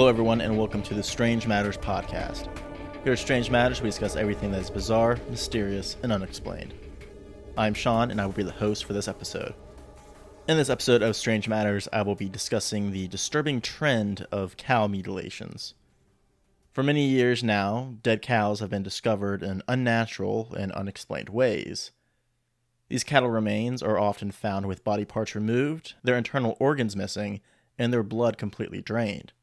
Hello, everyone, and welcome to the Strange Matters podcast. Here at Strange Matters, we discuss everything that is bizarre, mysterious, and unexplained. I'm Sean, and I will be the host for this episode. In this episode of Strange Matters, I will be discussing the disturbing trend of cow mutilations. For many years now, dead cows have been discovered in unnatural and unexplained ways. These cattle remains are often found with body parts removed, their internal organs missing, and their blood completely drained.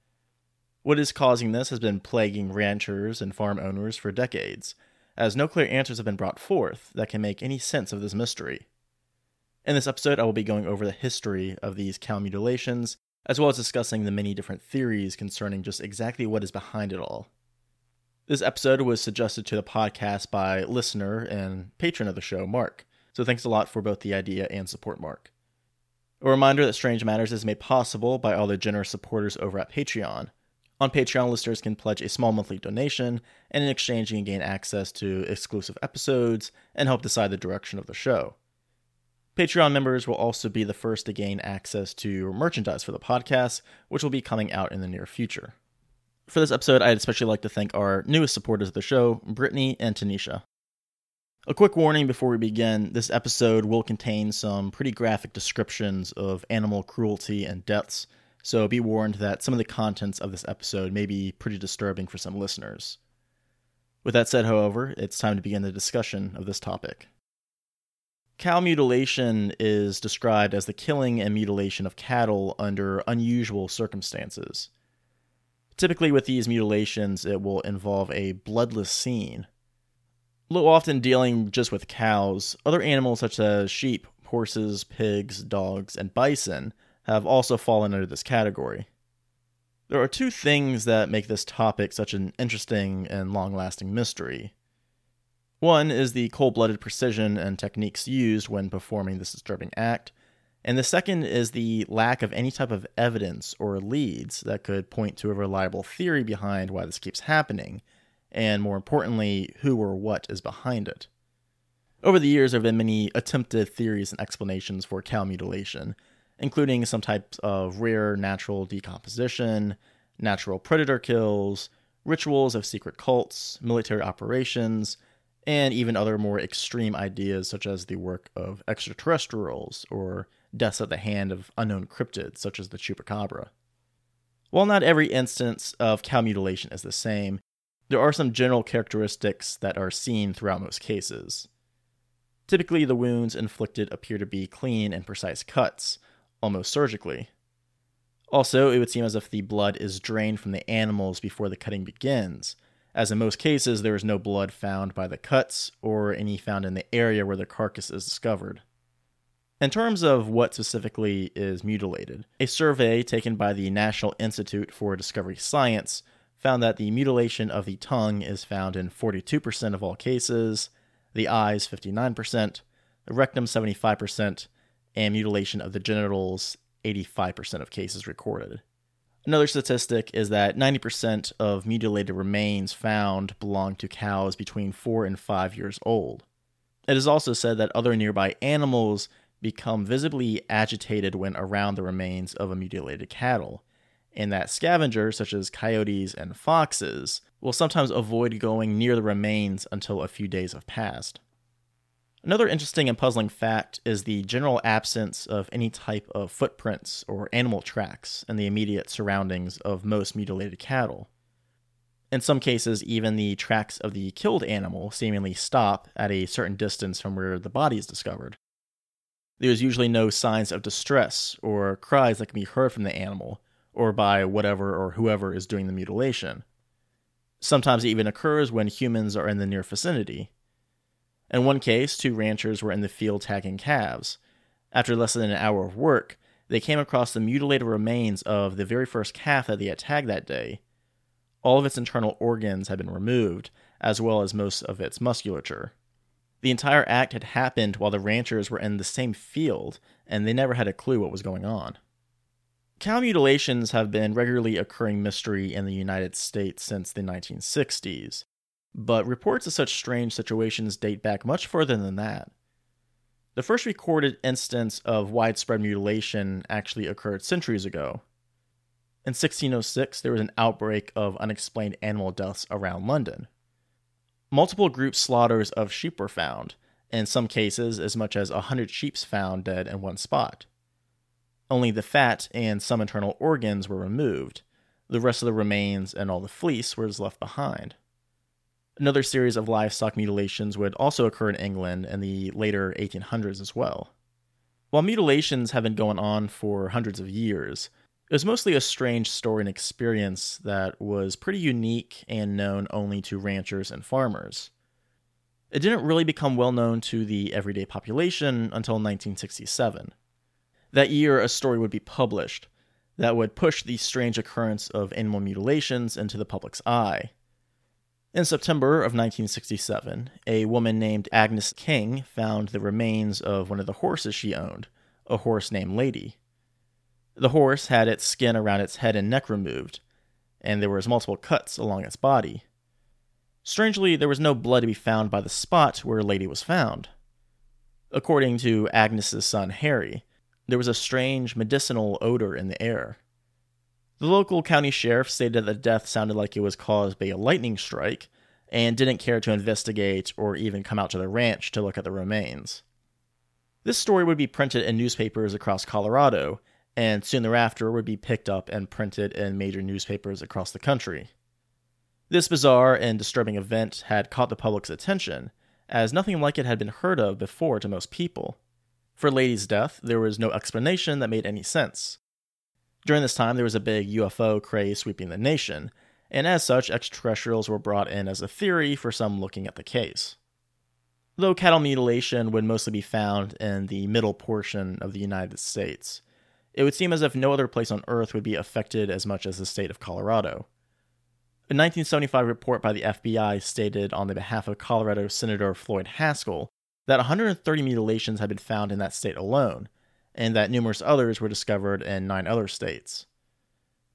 What is causing this has been plaguing ranchers and farm owners for decades, as no clear answers have been brought forth that can make any sense of this mystery. In this episode, I will be going over the history of these cow mutilations, as well as discussing the many different theories concerning just exactly what is behind it all. This episode was suggested to the podcast by listener and patron of the show, Mark, so thanks a lot for both the idea and support, Mark. A reminder that Strange Matters is made possible by all the generous supporters over at Patreon. On Patreon, listeners can pledge a small monthly donation, and in exchange, you can gain access to exclusive episodes and help decide the direction of the show. Patreon members will also be the first to gain access to merchandise for the podcast, which will be coming out in the near future. For this episode, I'd especially like to thank our newest supporters of the show, Brittany and Tanisha. A quick warning before we begin this episode will contain some pretty graphic descriptions of animal cruelty and deaths, so be warned that some of the contents of this episode may be pretty disturbing for some listeners. With that said, however, it's time to begin the discussion of this topic. Cow mutilation is described as the killing and mutilation of cattle under unusual circumstances. Typically, with these mutilations, it will involve a bloodless scene. Though often dealing just with cows, other animals such as sheep, horses, pigs, dogs, and bison have also fallen under this category. There are two things that make this topic such an interesting and long lasting mystery. One is the cold blooded precision and techniques used when performing this disturbing act, and the second is the lack of any type of evidence or leads that could point to a reliable theory behind why this keeps happening, and more importantly, who or what is behind it. Over the years, there have been many attempted theories and explanations for cow mutilation, including some types of rare natural decomposition, natural predator kills, rituals of secret cults, military operations, and even other more extreme ideas such as the work of extraterrestrials or deaths at the hand of unknown cryptids such as the chupacabra. While not every instance of cow mutilation is the same, there are some general characteristics that are seen throughout most cases. Typically, the wounds inflicted appear to be clean and precise cuts, almost surgically. Also, it would seem as if the blood is drained from the animals before the cutting begins, as in most cases there is no blood found by the cuts or any found in the area where the carcass is discovered. In terms of what specifically is mutilated, a survey taken by the National Institute for Discovery Science found that the mutilation of the tongue is found in 42% of all cases, the eyes 59%, the rectum 75%, and mutilation of the genitals 85% of cases recorded. Another statistic is that 90% of mutilated remains found belong to cows between 4 and 5 years old. It is also said that other nearby animals become visibly agitated when around the remains of a mutilated cattle, and that scavengers such as coyotes and foxes will sometimes avoid going near the remains until a few days have passed. Another interesting and puzzling fact is the general absence of any type of footprints or animal tracks in the immediate surroundings of most mutilated cattle. In some cases, even the tracks of the killed animal seemingly stop at a certain distance from where the body is discovered. There is usually no signs of distress or cries that can be heard from the animal or by whatever or whoever is doing the mutilation. Sometimes it even occurs when humans are in the near vicinity, in one case, two ranchers were in the field tagging calves. After less than an hour of work, they came across the mutilated remains of the very first calf that they had tagged that day. All of its internal organs had been removed, as well as most of its musculature. The entire act had happened while the ranchers were in the same field, and they never had a clue what was going on. Cow mutilations have been regularly occurring mystery in the United States since the 1960s, but reports of such strange situations date back much further than that. The first recorded instance of widespread mutilation actually occurred centuries ago. In 1606, there was an outbreak of unexplained animal deaths around London. Multiple group slaughters of sheep were found, in some cases, as much as a hundred sheep found dead in one spot. Only the fat and some internal organs were removed. The rest of the remains and all the fleece was left behind. Another series of livestock mutilations would also occur in England in the later 1800s as well. While mutilations have been going on for hundreds of years, it was mostly a strange story and experience that was pretty unique and known only to ranchers and farmers. It didn't really become well known to the everyday population until 1967. That year, a story would be published that would push the strange occurrence of animal mutilations into the public's eye. In September of 1967, a woman named Agnes King found the remains of one of the horses she owned, a horse named Lady. The horse had its skin around its head and neck removed, and there was multiple cuts along its body. Strangely, there was no blood to be found by the spot where Lady was found. According to Agnes's son Harry, there was a strange medicinal odor in the air. The local county sheriff stated that the death sounded like it was caused by a lightning strike and didn't care to investigate or even come out to the ranch to look at the remains. This story would be printed in newspapers across Colorado and soon thereafter would be picked up and printed in major newspapers across the country. This bizarre and disturbing event had caught the public's attention, as nothing like it had been heard of before to most people. For Lady's death, there was no explanation that made any sense. During this time, there was a big UFO craze sweeping the nation, and as such, extraterrestrials were brought in as a theory for some looking at the case. Though cattle mutilation would mostly be found in the middle portion of the United States, it would seem as if no other place on Earth would be affected as much as the state of Colorado. A 1975 report by the FBI stated on the behalf of Colorado Senator Floyd Haskell that 130 mutilations had been found in that state alone, and that numerous others were discovered in nine other states.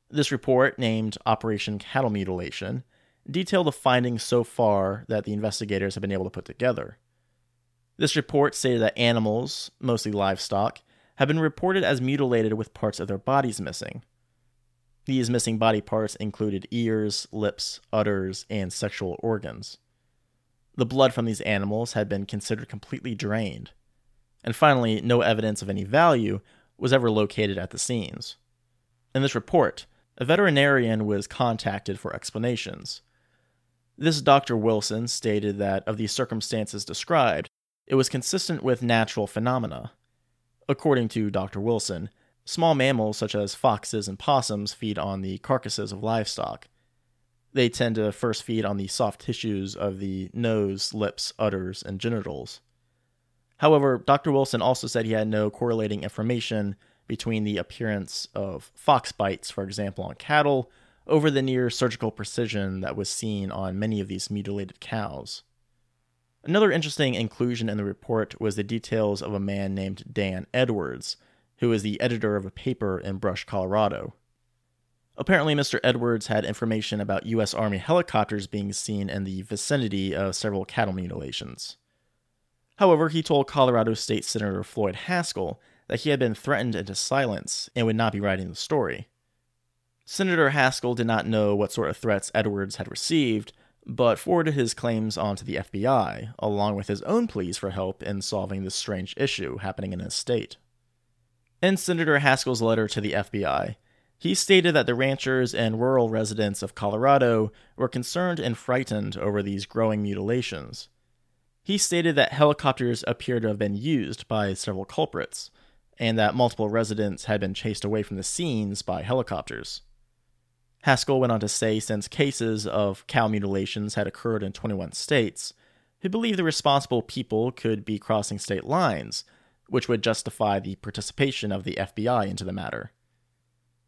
This report, named Operation Cattle Mutilation, detailed the findings so far that the investigators have been able to put together. This report stated that animals, mostly livestock, have been reported as mutilated with parts of their bodies missing. These missing body parts included ears, lips, udders, and sexual organs. The blood from these animals had been considered completely drained. And finally, no evidence of any value was ever located at the scenes. In this report, a veterinarian was contacted for explanations. This Dr. Wilson stated that of the circumstances described, it was consistent with natural phenomena, According to Dr. Wilson, small mammals such as foxes and possums feed on the carcasses of livestock. They tend to first feed on the soft tissues of the nose, lips, udders, and genitals. However, Dr. Wilson also said he had no correlating information between the appearance of fox bites, for example, on cattle, over the near surgical precision that was seen on many of these mutilated cows. Another interesting inclusion in the report was the details of a man named Dan Edwards, who was the editor of a paper in Brush, Colorado. Apparently, Mr. Edwards had information about U.S. Army helicopters being seen in the vicinity of several cattle mutilations. However, he told Colorado State Senator Floyd Haskell that he had been threatened into silence and would not be writing the story. Senator Haskell did not know what sort of threats Edwards had received, but forwarded his claims onto the FBI, along with his own pleas for help in solving this strange issue happening in his state. In Senator Haskell's letter to the FBI, he stated that the ranchers and rural residents of Colorado were concerned and frightened over these growing mutilations. He stated that helicopters appear to have been used by several culprits, and that multiple residents had been chased away from the scenes by helicopters. Haskell went on to say since cases of cow mutilations had occurred in 21 states, he believed the responsible people could be crossing state lines, which would justify the participation of the FBI into the matter.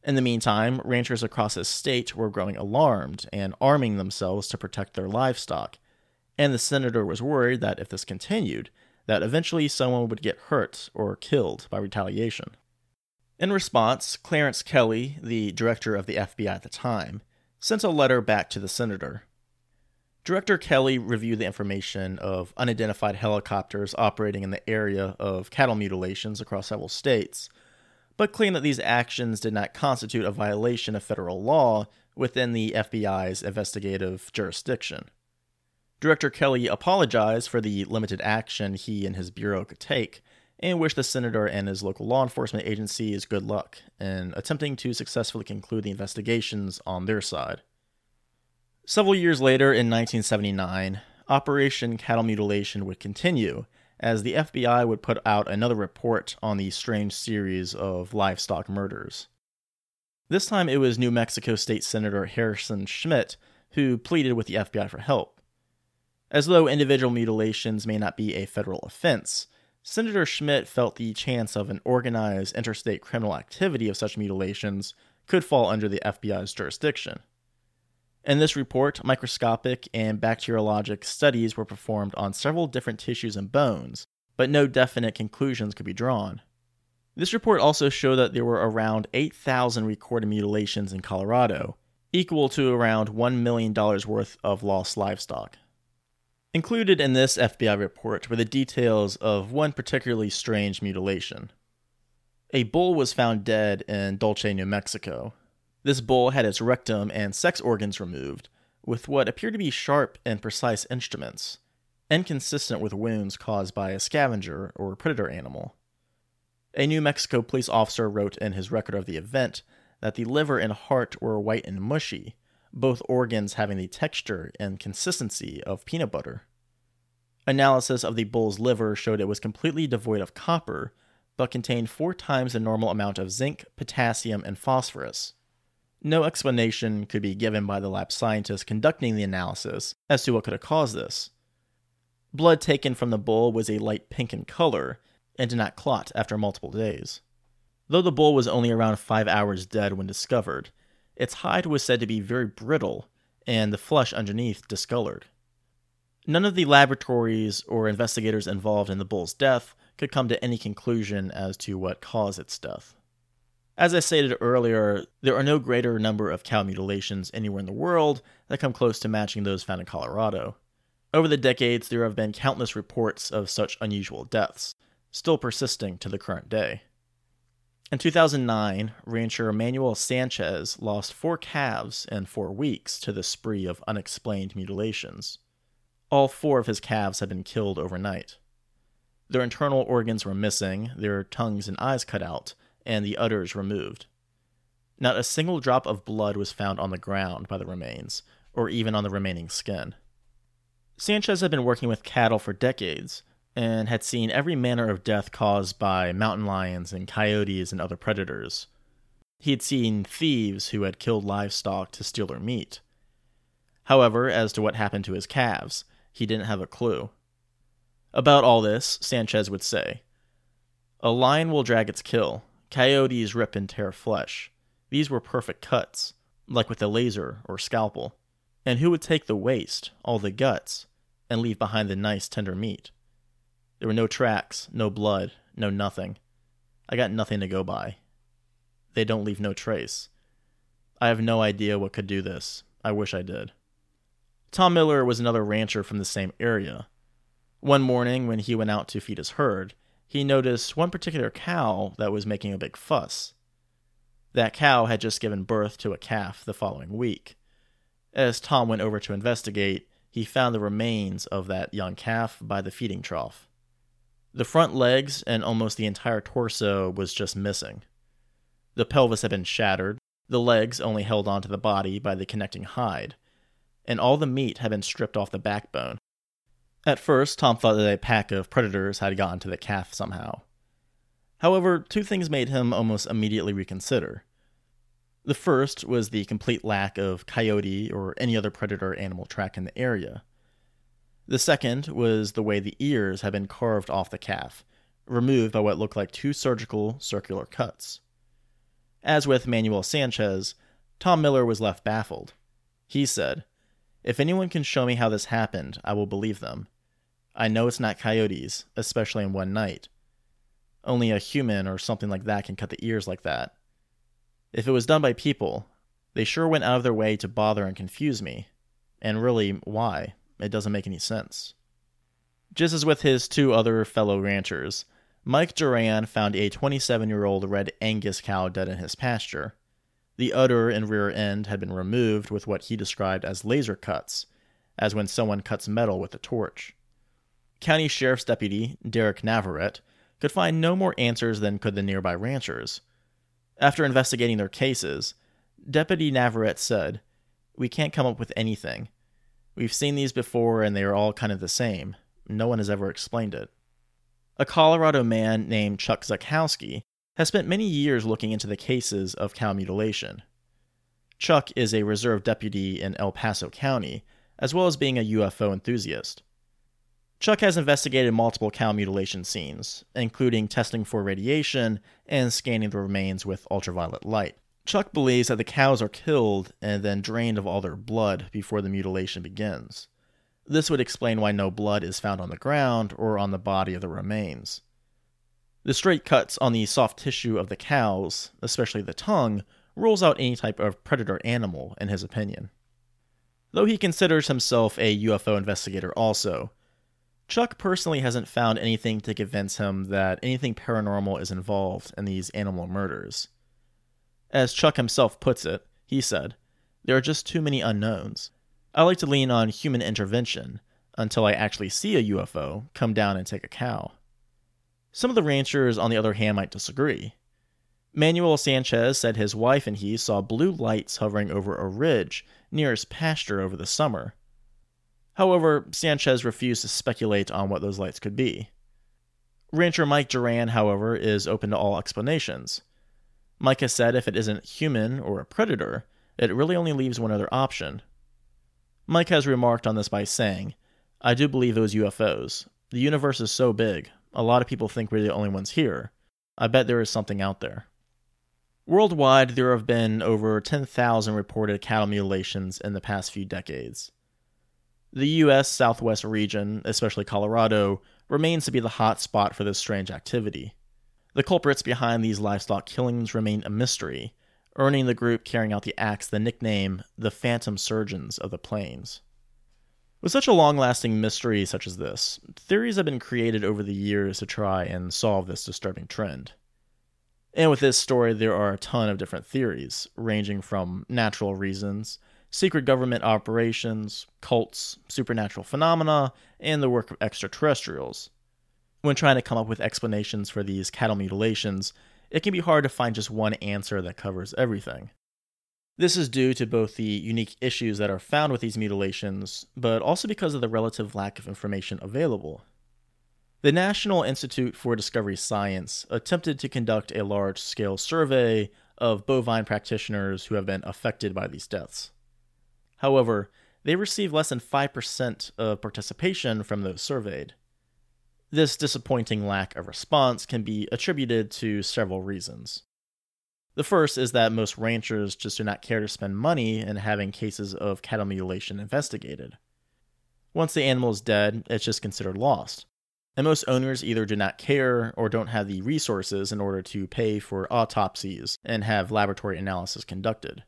In the meantime, ranchers across his state were growing alarmed and arming themselves to protect their livestock, and the senator was worried that if this continued, that eventually someone would get hurt or killed by retaliation. In response, Clarence Kelley, the director of the FBI at the time, sent a letter back to the senator. Director Kelly reviewed the information of unidentified helicopters operating in the area of cattle mutilations across several states, but claimed that these actions did not constitute a violation of federal law within the FBI's investigative jurisdiction. Director Kelley apologized for the limited action he and his bureau could take and wished the senator and his local law enforcement agencies good luck in attempting to successfully conclude the investigations on their side. Several years later, in 1979, Operation Cattle Mutilation would continue as the FBI would put out another report on the strange series of livestock murders. This time it was New Mexico State Senator Harrison Schmitt who pleaded with the FBI for help. As though individual mutilations may not be a federal offense, Senator Schmitt felt the chance of an organized interstate criminal activity of such mutilations could fall under the FBI's jurisdiction. In this report, microscopic and bacteriologic studies were performed on several different tissues and bones, but no definite conclusions could be drawn. This report also showed that there were around 8,000 recorded mutilations in Colorado, equal to around $1 million worth of lost livestock. Included in this FBI report were the details of one particularly strange mutilation. A bull was found dead in Dulce, New Mexico. This bull had its rectum and sex organs removed with what appeared to be sharp and precise instruments, inconsistent with wounds caused by a scavenger or predator animal. A New Mexico police officer wrote in his record of the event that the liver and heart were white and mushy, both organs having the texture and consistency of peanut butter. Analysis of the bull's liver showed it was completely devoid of copper, but contained four times the normal amount of zinc, potassium, and phosphorus. No explanation could be given by the lab scientists conducting the analysis as to what could have caused this. Blood taken from the bull was a light pink in color and did not clot after multiple days. Though the bull was only around five hours dead when discovered, its hide was said to be very brittle, and the flesh underneath discolored. None of the laboratories or investigators involved in the bull's death could come to any conclusion as to what caused its death. As I stated earlier, there are no greater number of cow mutilations anywhere in the world that come close to matching those found in Colorado. Over the decades, there have been countless reports of such unusual deaths, still persisting to the current day. In 2009, rancher Manuel Sanchez lost four calves in four weeks to the spree of unexplained mutilations. All four of his calves had been killed overnight. Their internal organs were missing, their tongues and eyes cut out, and the udders removed. Not a single drop of blood was found on the ground by the remains, or even on the remaining skin. Sanchez had been working with cattle for decades, and had seen every manner of death caused by mountain lions and coyotes and other predators. He had seen thieves who had killed livestock to steal their meat. However, as to what happened to his calves, he didn't have a clue. About all this, Sanchez would say A lion will drag its kill, coyotes rip and tear flesh. These were perfect cuts, like with a laser or scalpel. And who would take the waste, all the guts, and leave behind the nice tender meat? There were no tracks, no blood, no nothing. I got nothing to go by. They don't leave no trace. I have no idea what could do this. I wish I did. Tom Miller was another rancher from the same area. One morning, when he went out to feed his herd, he noticed one particular cow that was making a big fuss. That cow had just given birth to a calf the following week. As Tom went over to investigate, he found the remains of that young calf by the feeding trough. The front legs and almost the entire torso was just missing. The pelvis had been shattered, the legs only held onto the body by the connecting hide, and all the meat had been stripped off the backbone. At first, Tom thought that a pack of predators had gotten to the calf somehow. However, two things made him almost immediately reconsider. The first was the complete lack of coyote or any other predator animal track in the area. The second was the way the ears had been carved off the calf, removed by what looked like two surgical circular cuts. As with Manuel Sanchez, Tom Miller was left baffled. He said, If anyone can show me how this happened, I will believe them. I know it's not coyotes, especially in one night. Only a human or something like that can cut the ears like that. If it was done by people, they sure went out of their way to bother and confuse me. And really, why? It doesn't make any sense. Just as with his two other fellow ranchers, Mike Duran found a 27 year old red Angus cow dead in his pasture. The udder and rear end had been removed with what he described as laser cuts, as when someone cuts metal with a torch. County Sheriff's Deputy Derek Navarrete could find no more answers than could the nearby ranchers. After investigating their cases, Deputy Navarrete said, We can't come up with anything. We've seen these before and they are all kind of the same. No one has ever explained it. A Colorado man named Chuck Zukowski has spent many years looking into the cases of cow mutilation. Chuck is a reserve deputy in El Paso County, as well as being a UFO enthusiast. Chuck has investigated multiple cow mutilation scenes, including testing for radiation and scanning the remains with ultraviolet light. Chuck believes that the cows are killed and then drained of all their blood before the mutilation begins. This would explain why no blood is found on the ground or on the body of the remains. The straight cuts on the soft tissue of the cows, especially the tongue, rules out any type of predator animal, in his opinion. Though he considers himself a UFO investigator also, Chuck personally hasn't found anything to convince him that anything paranormal is involved in these animal murders. As Chuck himself puts it, he said, There are just too many unknowns. I like to lean on human intervention until I actually see a UFO come down and take a cow. Some of the ranchers, on the other hand, might disagree. Manuel Sanchez said his wife and he saw blue lights hovering over a ridge near his pasture over the summer. However, Sanchez refused to speculate on what those lights could be. Rancher Mike Duran, however, is open to all explanations. Mike has said if it isn't human or a predator, it really only leaves one other option. Mike has remarked on this by saying, I do believe those UFOs. The universe is so big, a lot of people think we're the only ones here. I bet there is something out there. Worldwide, there have been over 10,000 reported cattle mutilations in the past few decades. The U.S. Southwest region, especially Colorado, remains to be the hot spot for this strange activity. The culprits behind these livestock killings remain a mystery, earning the group carrying out the acts the nickname the Phantom Surgeons of the Plains. With such a long lasting mystery such as this, theories have been created over the years to try and solve this disturbing trend. And with this story, there are a ton of different theories, ranging from natural reasons, secret government operations, cults, supernatural phenomena, and the work of extraterrestrials. When trying to come up with explanations for these cattle mutilations, it can be hard to find just one answer that covers everything. This is due to both the unique issues that are found with these mutilations, but also because of the relative lack of information available. The National Institute for Discovery Science attempted to conduct a large scale survey of bovine practitioners who have been affected by these deaths. However, they received less than 5% of participation from those surveyed. This disappointing lack of response can be attributed to several reasons. The first is that most ranchers just do not care to spend money in having cases of cattle mutilation investigated. Once the animal is dead, it's just considered lost. And most owners either do not care or don't have the resources in order to pay for autopsies and have laboratory analysis conducted.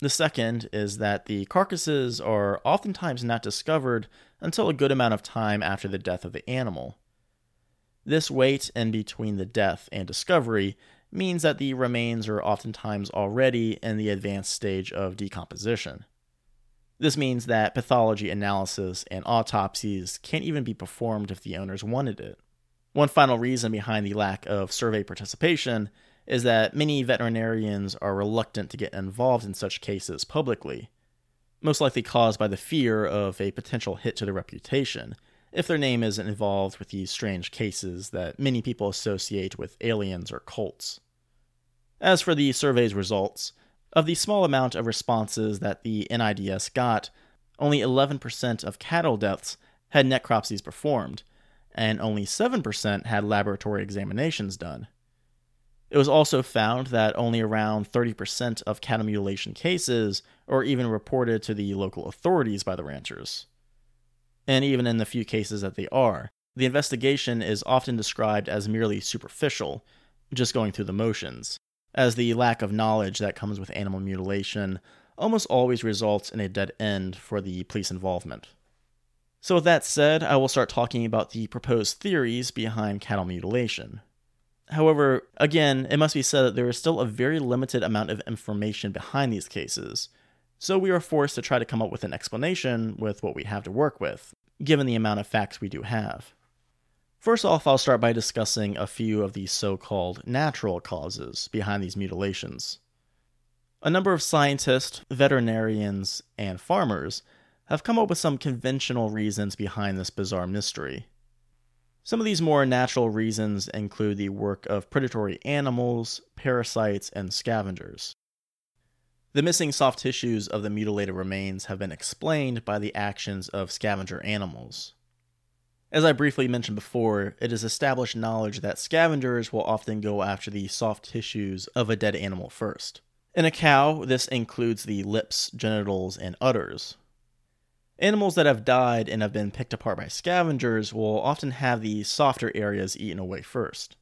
The second is that the carcasses are oftentimes not discovered until a good amount of time after the death of the animal. This wait in between the death and discovery means that the remains are oftentimes already in the advanced stage of decomposition. This means that pathology analysis and autopsies can't even be performed if the owners wanted it. One final reason behind the lack of survey participation is that many veterinarians are reluctant to get involved in such cases publicly, most likely caused by the fear of a potential hit to their reputation if their name isn't involved with these strange cases that many people associate with aliens or cults. As for the survey's results, of the small amount of responses that the NIDS got, only 11% of cattle deaths had necropsies performed, and only 7% had laboratory examinations done. It was also found that only around 30% of cattle mutilation cases are even reported to the local authorities by the ranchers. And even in the few cases that they are, the investigation is often described as merely superficial, just going through the motions, as the lack of knowledge that comes with animal mutilation almost always results in a dead end for the police involvement. So, with that said, I will start talking about the proposed theories behind cattle mutilation. However, again, it must be said that there is still a very limited amount of information behind these cases, so we are forced to try to come up with an explanation with what we have to work with, given the amount of facts we do have. First off, I'll start by discussing a few of the so called natural causes behind these mutilations. A number of scientists, veterinarians, and farmers have come up with some conventional reasons behind this bizarre mystery. Some of these more natural reasons include the work of predatory animals, parasites, and scavengers. The missing soft tissues of the mutilated remains have been explained by the actions of scavenger animals. As I briefly mentioned before, it is established knowledge that scavengers will often go after the soft tissues of a dead animal first. In a cow, this includes the lips, genitals, and udders. Animals that have died and have been picked apart by scavengers will often have the softer areas eaten away first.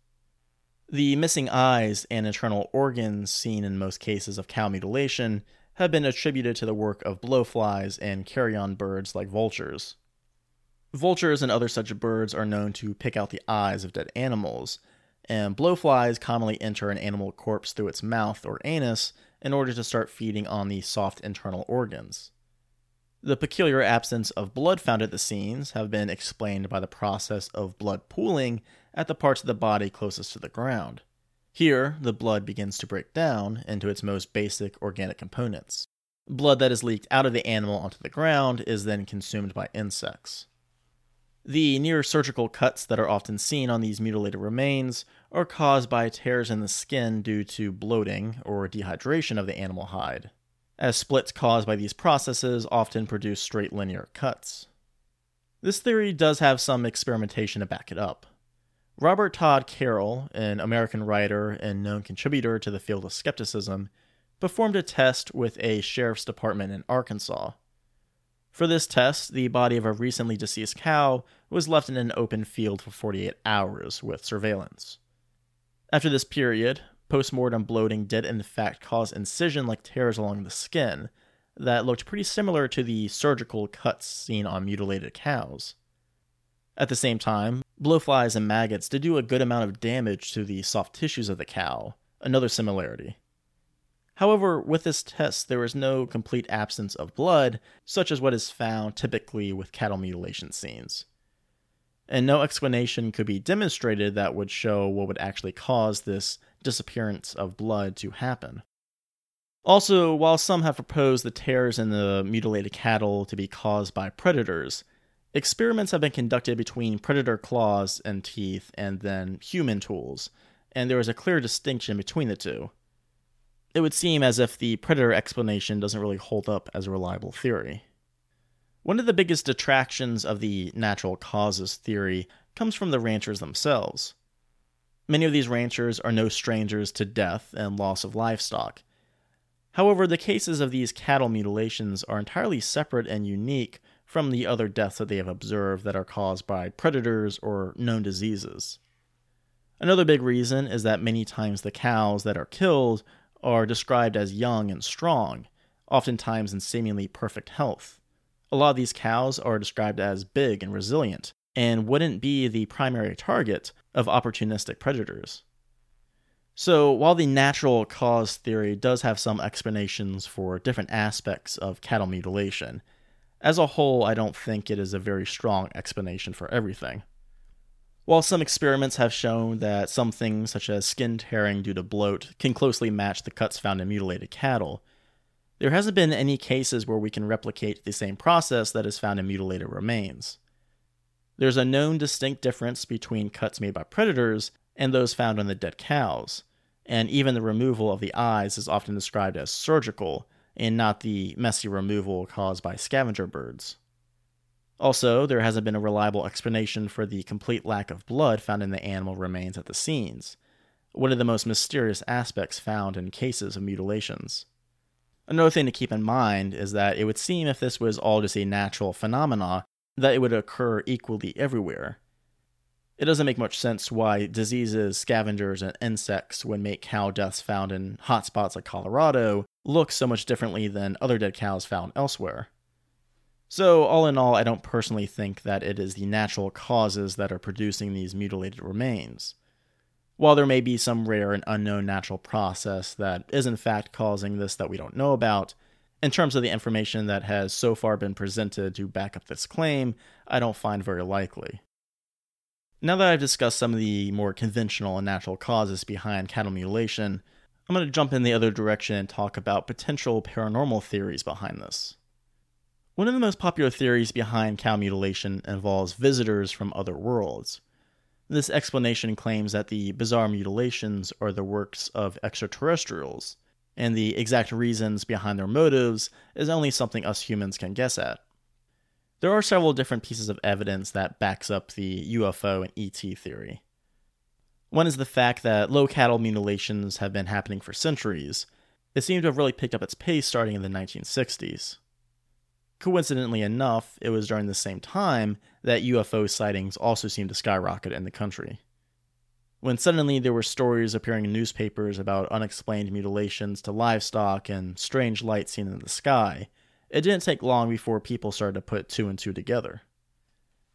The missing eyes and internal organs seen in most cases of cow mutilation have been attributed to the work of blowflies and carrion birds like vultures. Vultures and other such birds are known to pick out the eyes of dead animals, and blowflies commonly enter an animal corpse through its mouth or anus in order to start feeding on the soft internal organs. The peculiar absence of blood found at the scenes have been explained by the process of blood pooling at the parts of the body closest to the ground. Here, the blood begins to break down into its most basic organic components. Blood that is leaked out of the animal onto the ground is then consumed by insects. The near surgical cuts that are often seen on these mutilated remains are caused by tears in the skin due to bloating or dehydration of the animal hide, as splits caused by these processes often produce straight linear cuts. This theory does have some experimentation to back it up. Robert Todd Carroll, an American writer and known contributor to the field of skepticism, performed a test with a sheriff's department in Arkansas for this test, the body of a recently deceased cow was left in an open field for 48 hours with surveillance. After this period, postmortem bloating did in fact cause incision like tears along the skin that looked pretty similar to the surgical cuts seen on mutilated cows. At the same time, blowflies and maggots did do a good amount of damage to the soft tissues of the cow, another similarity. However, with this test, there was no complete absence of blood, such as what is found typically with cattle mutilation scenes. And no explanation could be demonstrated that would show what would actually cause this disappearance of blood to happen. Also, while some have proposed the tears in the mutilated cattle to be caused by predators, experiments have been conducted between predator claws and teeth and then human tools, and there is a clear distinction between the two it would seem as if the predator explanation doesn't really hold up as a reliable theory. One of the biggest detractions of the natural causes theory comes from the ranchers themselves. Many of these ranchers are no strangers to death and loss of livestock. However, the cases of these cattle mutilations are entirely separate and unique from the other deaths that they have observed that are caused by predators or known diseases. Another big reason is that many times the cows that are killed are described as young and strong, oftentimes in seemingly perfect health. A lot of these cows are described as big and resilient, and wouldn't be the primary target of opportunistic predators. So, while the natural cause theory does have some explanations for different aspects of cattle mutilation, as a whole, I don't think it is a very strong explanation for everything. While some experiments have shown that some things, such as skin tearing due to bloat, can closely match the cuts found in mutilated cattle, there hasn't been any cases where we can replicate the same process that is found in mutilated remains. There's a known distinct difference between cuts made by predators and those found on the dead cows, and even the removal of the eyes is often described as surgical and not the messy removal caused by scavenger birds. Also, there hasn't been a reliable explanation for the complete lack of blood found in the animal remains at the scenes, one of the most mysterious aspects found in cases of mutilations. Another thing to keep in mind is that it would seem if this was all just a natural phenomena, that it would occur equally everywhere. It doesn't make much sense why diseases, scavengers, and insects would make cow deaths found in hotspots like Colorado look so much differently than other dead cows found elsewhere. So, all in all, I don't personally think that it is the natural causes that are producing these mutilated remains. While there may be some rare and unknown natural process that is in fact causing this that we don't know about, in terms of the information that has so far been presented to back up this claim, I don't find very likely. Now that I've discussed some of the more conventional and natural causes behind cattle mutilation, I'm going to jump in the other direction and talk about potential paranormal theories behind this. One of the most popular theories behind cow mutilation involves visitors from other worlds. This explanation claims that the bizarre mutilations are the works of extraterrestrials, and the exact reasons behind their motives is only something us humans can guess at. There are several different pieces of evidence that backs up the UFO and ET theory. One is the fact that low cattle mutilations have been happening for centuries. It seemed to have really picked up its pace starting in the 1960s. Coincidentally enough, it was during the same time that UFO sightings also seemed to skyrocket in the country. When suddenly there were stories appearing in newspapers about unexplained mutilations to livestock and strange lights seen in the sky, it didn't take long before people started to put two and two together.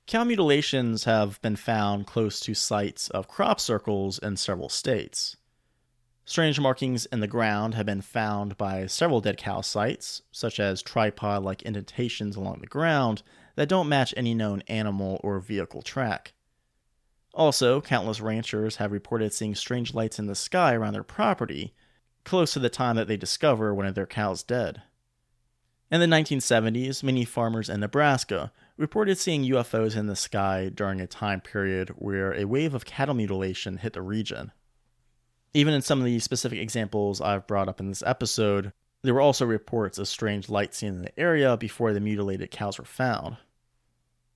Cow mutilations have been found close to sites of crop circles in several states. Strange markings in the ground have been found by several dead cow sites, such as tripod like indentations along the ground that don't match any known animal or vehicle track. Also, countless ranchers have reported seeing strange lights in the sky around their property, close to the time that they discover one of their cows dead. In the 1970s, many farmers in Nebraska reported seeing UFOs in the sky during a time period where a wave of cattle mutilation hit the region. Even in some of the specific examples I've brought up in this episode, there were also reports of strange lights seen in the area before the mutilated cows were found.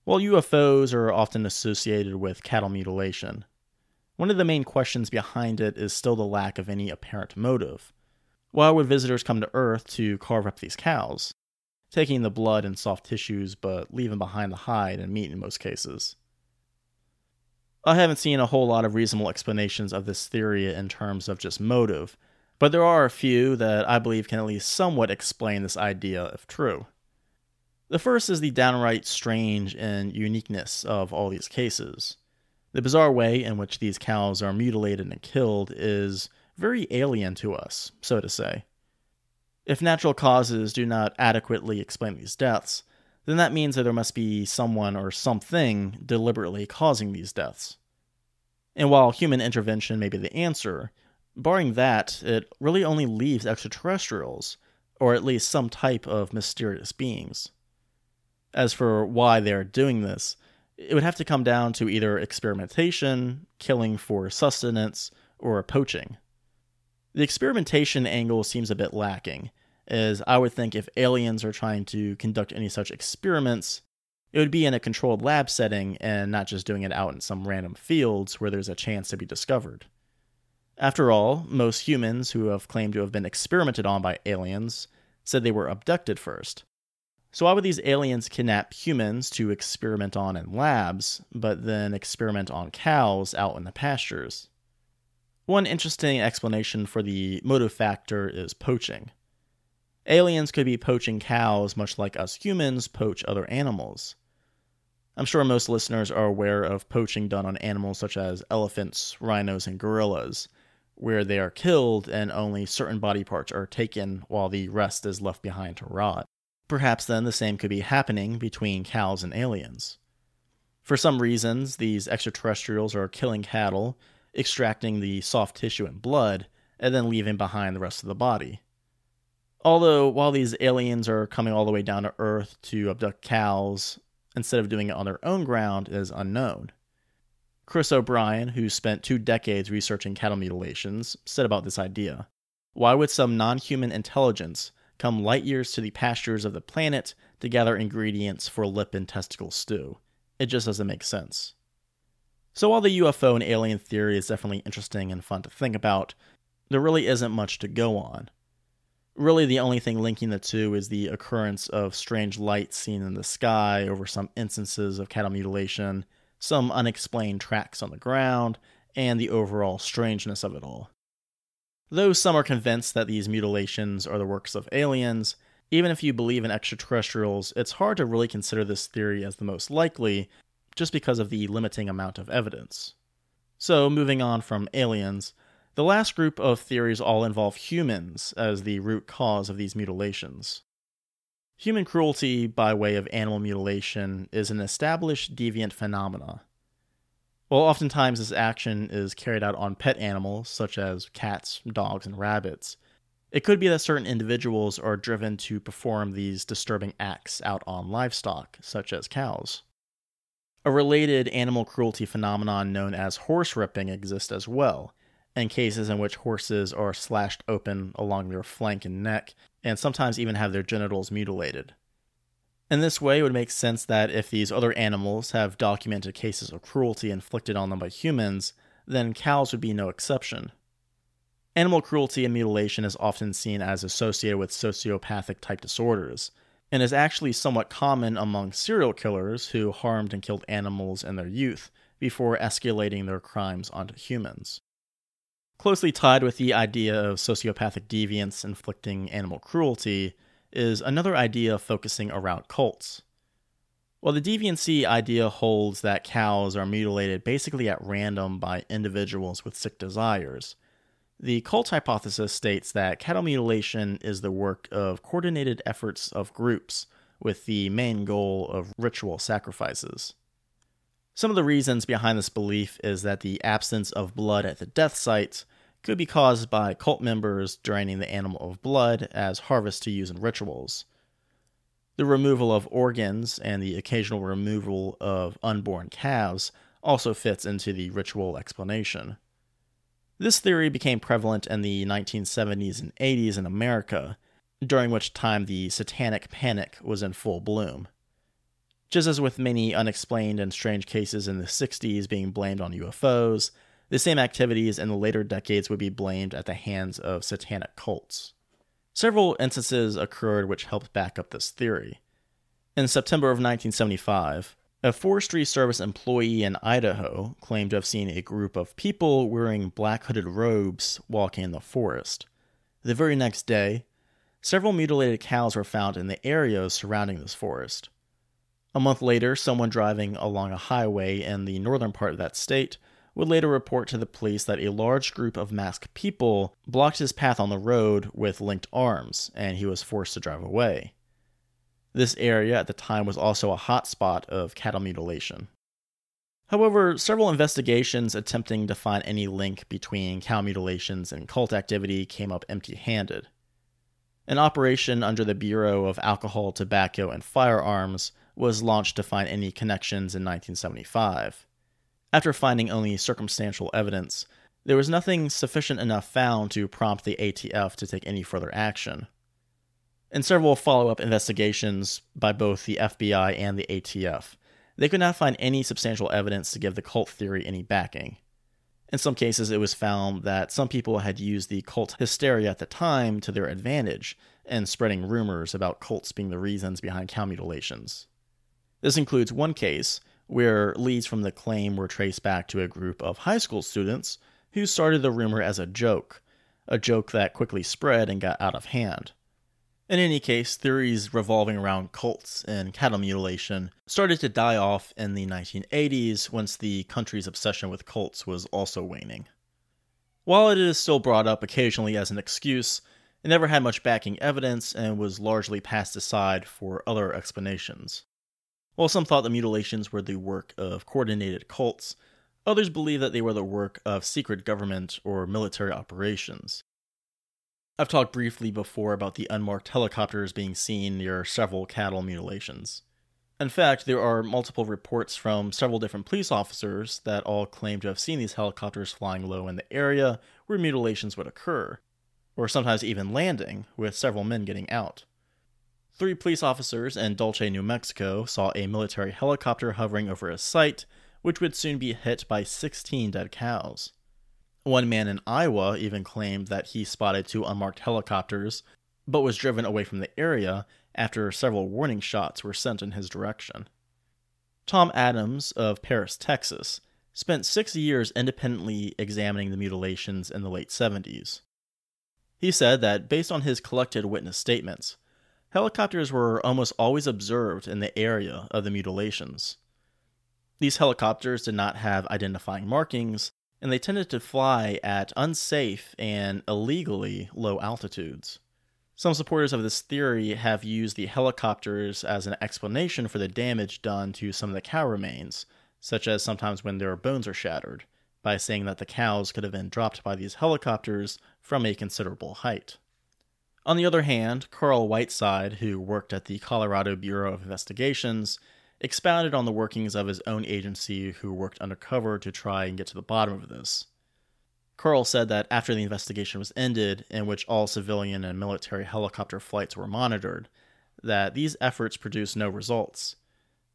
While UFOs are often associated with cattle mutilation, one of the main questions behind it is still the lack of any apparent motive. Why would visitors come to Earth to carve up these cows, taking the blood and soft tissues but leaving behind the hide and meat in most cases? I haven't seen a whole lot of reasonable explanations of this theory in terms of just motive, but there are a few that I believe can at least somewhat explain this idea if true. The first is the downright strange and uniqueness of all these cases. The bizarre way in which these cows are mutilated and killed is very alien to us, so to say. If natural causes do not adequately explain these deaths, then that means that there must be someone or something deliberately causing these deaths. And while human intervention may be the answer, barring that, it really only leaves extraterrestrials, or at least some type of mysterious beings. As for why they are doing this, it would have to come down to either experimentation, killing for sustenance, or poaching. The experimentation angle seems a bit lacking, as I would think if aliens are trying to conduct any such experiments, it would be in a controlled lab setting and not just doing it out in some random fields where there's a chance to be discovered. After all, most humans who have claimed to have been experimented on by aliens said they were abducted first. So, why would these aliens kidnap humans to experiment on in labs, but then experiment on cows out in the pastures? One interesting explanation for the motive factor is poaching. Aliens could be poaching cows much like us humans poach other animals. I'm sure most listeners are aware of poaching done on animals such as elephants, rhinos, and gorillas, where they are killed and only certain body parts are taken while the rest is left behind to rot. Perhaps then the same could be happening between cows and aliens. For some reasons, these extraterrestrials are killing cattle, extracting the soft tissue and blood, and then leaving behind the rest of the body. Although, while these aliens are coming all the way down to Earth to abduct cows, instead of doing it on their own ground is unknown. Chris O'Brien, who spent two decades researching cattle mutilations, said about this idea Why would some non human intelligence come light years to the pastures of the planet to gather ingredients for lip and testicle stew? It just doesn't make sense. So, while the UFO and alien theory is definitely interesting and fun to think about, there really isn't much to go on. Really, the only thing linking the two is the occurrence of strange lights seen in the sky over some instances of cattle mutilation, some unexplained tracks on the ground, and the overall strangeness of it all. Though some are convinced that these mutilations are the works of aliens, Even if you believe in extraterrestrials, it's hard to really consider this theory as the most likely just because of the limiting amount of evidence. So, moving on from aliens, the last group of theories all involve humans as the root cause of these mutilations. Human cruelty by way of animal mutilation is an established deviant phenomena. While oftentimes this action is carried out on pet animals, such as cats, dogs, and rabbits, it could be that certain individuals are driven to perform these disturbing acts out on livestock, such as cows. A related animal cruelty phenomenon known as horse ripping exists as well, in cases in which horses are slashed open along their flank and neck, and sometimes even have their genitals mutilated. In this way, it would make sense that if these other animals have documented cases of cruelty inflicted on them by humans, then cows would be no exception. Animal cruelty and mutilation is often seen as associated with sociopathic type disorders, and is actually somewhat common among serial killers who harmed and killed animals in their youth before escalating their crimes onto humans. Closely tied with the idea of sociopathic deviants inflicting animal cruelty is another idea focusing around cults. While the deviancy idea holds that cows are mutilated basically at random by individuals with sick desires, the cult hypothesis states that cattle mutilation is the work of coordinated efforts of groups with the main goal of ritual sacrifices. Some of the reasons behind this belief is that the absence of blood at the death site could be caused by cult members draining the animal of blood as harvest to use in rituals. The removal of organs and the occasional removal of unborn calves also fits into the ritual explanation. This theory became prevalent in the 1970s and 80s in America, during which time the satanic panic was in full bloom. Just as with many unexplained and strange cases in the 60s being blamed on UFOs, the same activities in the later decades would be blamed at the hands of satanic cults. Several instances occurred which helped back up this theory. In September of 1975, a Forestry Service employee in Idaho claimed to have seen a group of people wearing black hooded robes walking in the forest. The very next day, several mutilated cows were found in the areas surrounding this forest. A month later, someone driving along a highway in the northern part of that state would later report to the police that a large group of masked people blocked his path on the road with linked arms, and he was forced to drive away. This area at the time was also a hotspot of cattle mutilation. However, several investigations attempting to find any link between cow mutilations and cult activity came up empty handed. An operation under the Bureau of Alcohol, Tobacco, and Firearms was launched to find any connections in 1975. After finding only circumstantial evidence, there was nothing sufficient enough found to prompt the ATF to take any further action. In several follow up investigations by both the FBI and the ATF, they could not find any substantial evidence to give the cult theory any backing. In some cases, it was found that some people had used the cult hysteria at the time to their advantage in spreading rumors about cults being the reasons behind cow mutilations. This includes one case where leads from the claim were traced back to a group of high school students who started the rumor as a joke, a joke that quickly spread and got out of hand. In any case, theories revolving around cults and cattle mutilation started to die off in the 1980s once the country's obsession with cults was also waning. While it is still brought up occasionally as an excuse, it never had much backing evidence and was largely passed aside for other explanations. While some thought the mutilations were the work of coordinated cults, others believe that they were the work of secret government or military operations. I've talked briefly before about the unmarked helicopters being seen near several cattle mutilations. In fact, there are multiple reports from several different police officers that all claim to have seen these helicopters flying low in the area where mutilations would occur, or sometimes even landing, with several men getting out. Three police officers in Dulce, New Mexico saw a military helicopter hovering over a site, which would soon be hit by 16 dead cows. One man in Iowa even claimed that he spotted two unmarked helicopters, but was driven away from the area after several warning shots were sent in his direction. Tom Adams of Paris, Texas, spent six years independently examining the mutilations in the late 70s. He said that based on his collected witness statements, helicopters were almost always observed in the area of the mutilations. These helicopters did not have identifying markings, and they tended to fly at unsafe and illegally low altitudes. Some supporters of this theory have used the helicopters as an explanation for the damage done to some of the cow remains, such as sometimes when their bones are shattered, by saying that the cows could have been dropped by these helicopters from a considerable height. On the other hand, Carl Whiteside, who worked at the Colorado Bureau of Investigations, expounded on the workings of his own agency who worked undercover to try and get to the bottom of this. Carl said that after the investigation was ended, in which all civilian and military helicopter flights were monitored, that these efforts produced no results.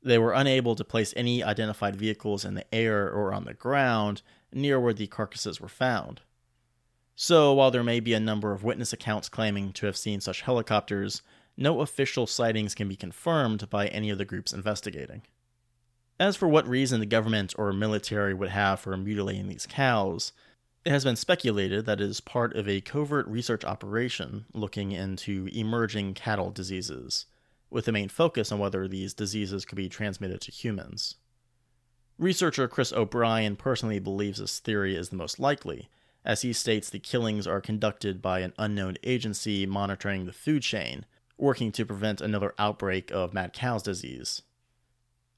They were unable to place any identified vehicles in the air or on the ground near where the carcasses were found. So, while there may be a number of witness accounts claiming to have seen such helicopters, no official sightings can be confirmed by any of the groups investigating. As for what reason the government or military would have for mutilating these cows, it has been speculated that it is part of a covert research operation looking into emerging cattle diseases, with the main focus on whether these diseases could be transmitted to humans. Researcher Chris O'Brien personally believes this theory is the most likely, as he states the killings are conducted by an unknown agency monitoring the food chain working to prevent another outbreak of mad cow's disease.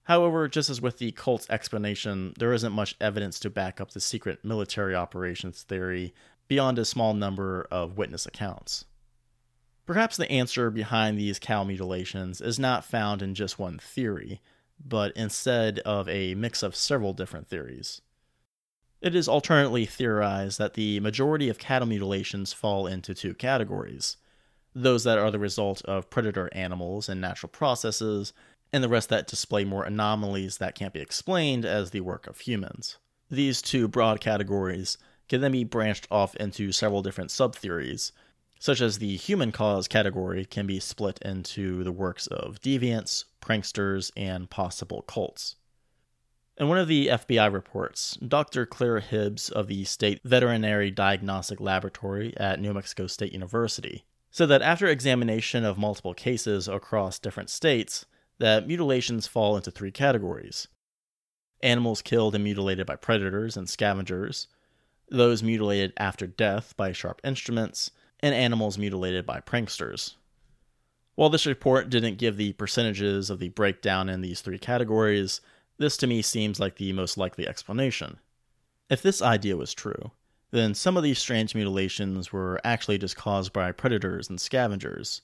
However, just as with the cult's explanation, there isn't much evidence to back up the secret military operations theory beyond a small number of witness accounts. Perhaps the answer behind these cow mutilations is not found in just one theory, but instead of a mix of several different theories. It is alternately theorized that the majority of cattle mutilations fall into two categories those that are the result of predator animals and natural processes, and the rest that display more anomalies that can't be explained as the work of humans. These two broad categories can then be branched off into several different subtheories, such as the human cause category can be split into the works of deviants, pranksters, and possible cults. In one of the FBI reports, Dr. Claire Hibbs of the State Veterinary Diagnostic Laboratory at New Mexico State University said that after examination of multiple cases across different states, that mutilations fall into three categories. Animals killed and mutilated by predators and scavengers, those mutilated after death by sharp instruments, and animals mutilated by pranksters. While this report didn't give the percentages of the breakdown in these three categories, this to me seems like the most likely explanation. If this idea was true, then some of these strange mutilations were actually just caused by predators and scavengers.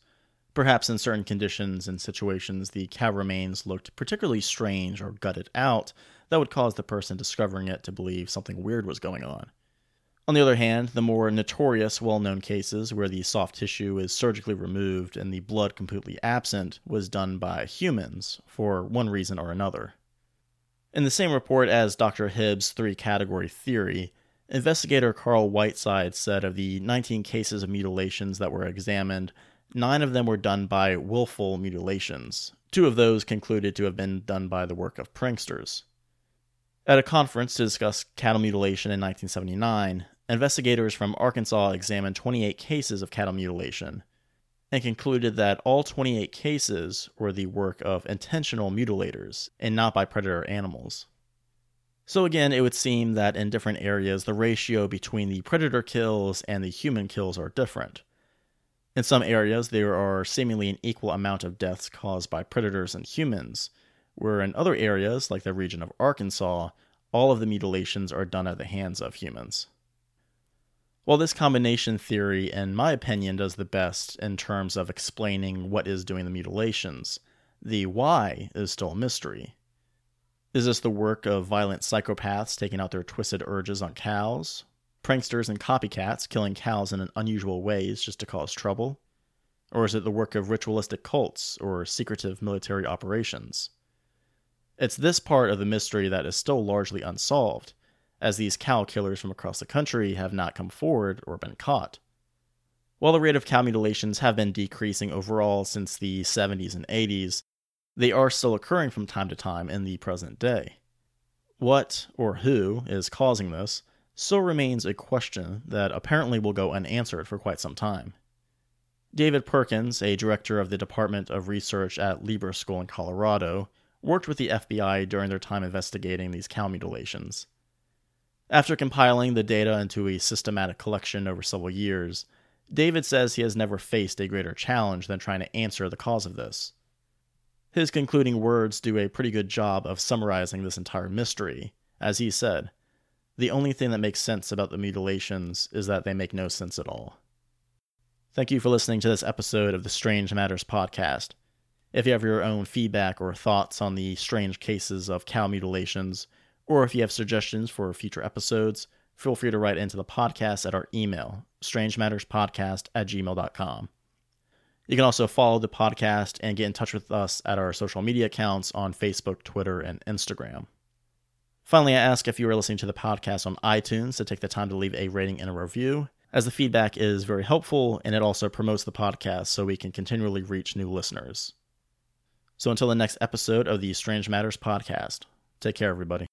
Perhaps in certain conditions and situations, the cow remains looked particularly strange or gutted out that would cause the person discovering it to believe something weird was going on. On the other hand, the more notorious, well known cases where the soft tissue is surgically removed and the blood completely absent was done by humans for one reason or another. In the same report as Dr. Hibbs' three category theory, Investigator Carl Whiteside said of the 19 cases of mutilations that were examined, nine of them were done by willful mutilations. Two of those concluded to have been done by the work of pranksters. At a conference to discuss cattle mutilation in 1979, investigators from Arkansas examined 28 cases of cattle mutilation and concluded that all 28 cases were the work of intentional mutilators and not by predator animals. So again, it would seem that in different areas, the ratio between the predator kills and the human kills are different. In some areas, there are seemingly an equal amount of deaths caused by predators and humans, where in other areas, like the region of Arkansas, all of the mutilations are done at the hands of humans. While this combination theory, in my opinion, does the best in terms of explaining what is doing the mutilations, the why is still a mystery. Is this the work of violent psychopaths taking out their twisted urges on cows? Pranksters and copycats killing cows in unusual ways just to cause trouble? Or is it the work of ritualistic cults or secretive military operations? It's this part of the mystery that is still largely unsolved, as these cow killers from across the country have not come forward or been caught. While the rate of cow mutilations have been decreasing overall since the 70s and 80s, they are still occurring from time to time in the present day. What or who is causing this still remains a question that apparently will go unanswered for quite some time. David Perkins, a director of the Department of Research at Libre School in Colorado, worked with the FBI during their time investigating these cow mutilations. After compiling the data into a systematic collection over several years, David says he has never faced a greater challenge than trying to answer the cause of this. His concluding words do a pretty good job of summarizing this entire mystery. As he said, the only thing that makes sense about the mutilations is that they make no sense at all. Thank you for listening to this episode of the Strange Matters podcast. If you have your own feedback or thoughts on the strange cases of cow mutilations, or if you have suggestions for future episodes, feel free to write into the podcast at our email, strangematterspodcast at gmail.com. You can also follow the podcast and get in touch with us at our social media accounts on Facebook, Twitter, and Instagram. Finally, I ask if you are listening to the podcast on iTunes to take the time to leave a rating and a review, as the feedback is very helpful and it also promotes the podcast so we can continually reach new listeners. So until the next episode of the Strange Matters podcast, take care, everybody.